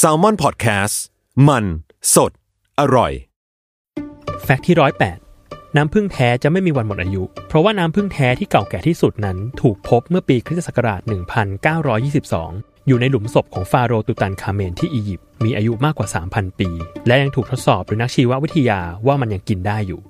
s a l ม o n PODCAST มัน สด อร่อย แฟกต์ที่ร้อยแปดน้ำพึ่งแท้จะไม่มีวันหมดอายุ เพราะว่าน้ำพึ่งแท้ที่เก่าแก่ที่สุดนั้น ถูกพบเมื่อปีคริสตศักราช 1922 อยู่ในหลุมศพของฟาโรห์ตุตันคาเมนที่อียิปต์มีอายุมากกว่า 3,000 ปี และยังถูกทดสอบโดยนักชีววิทยาว่ามันยังกินได้อยู่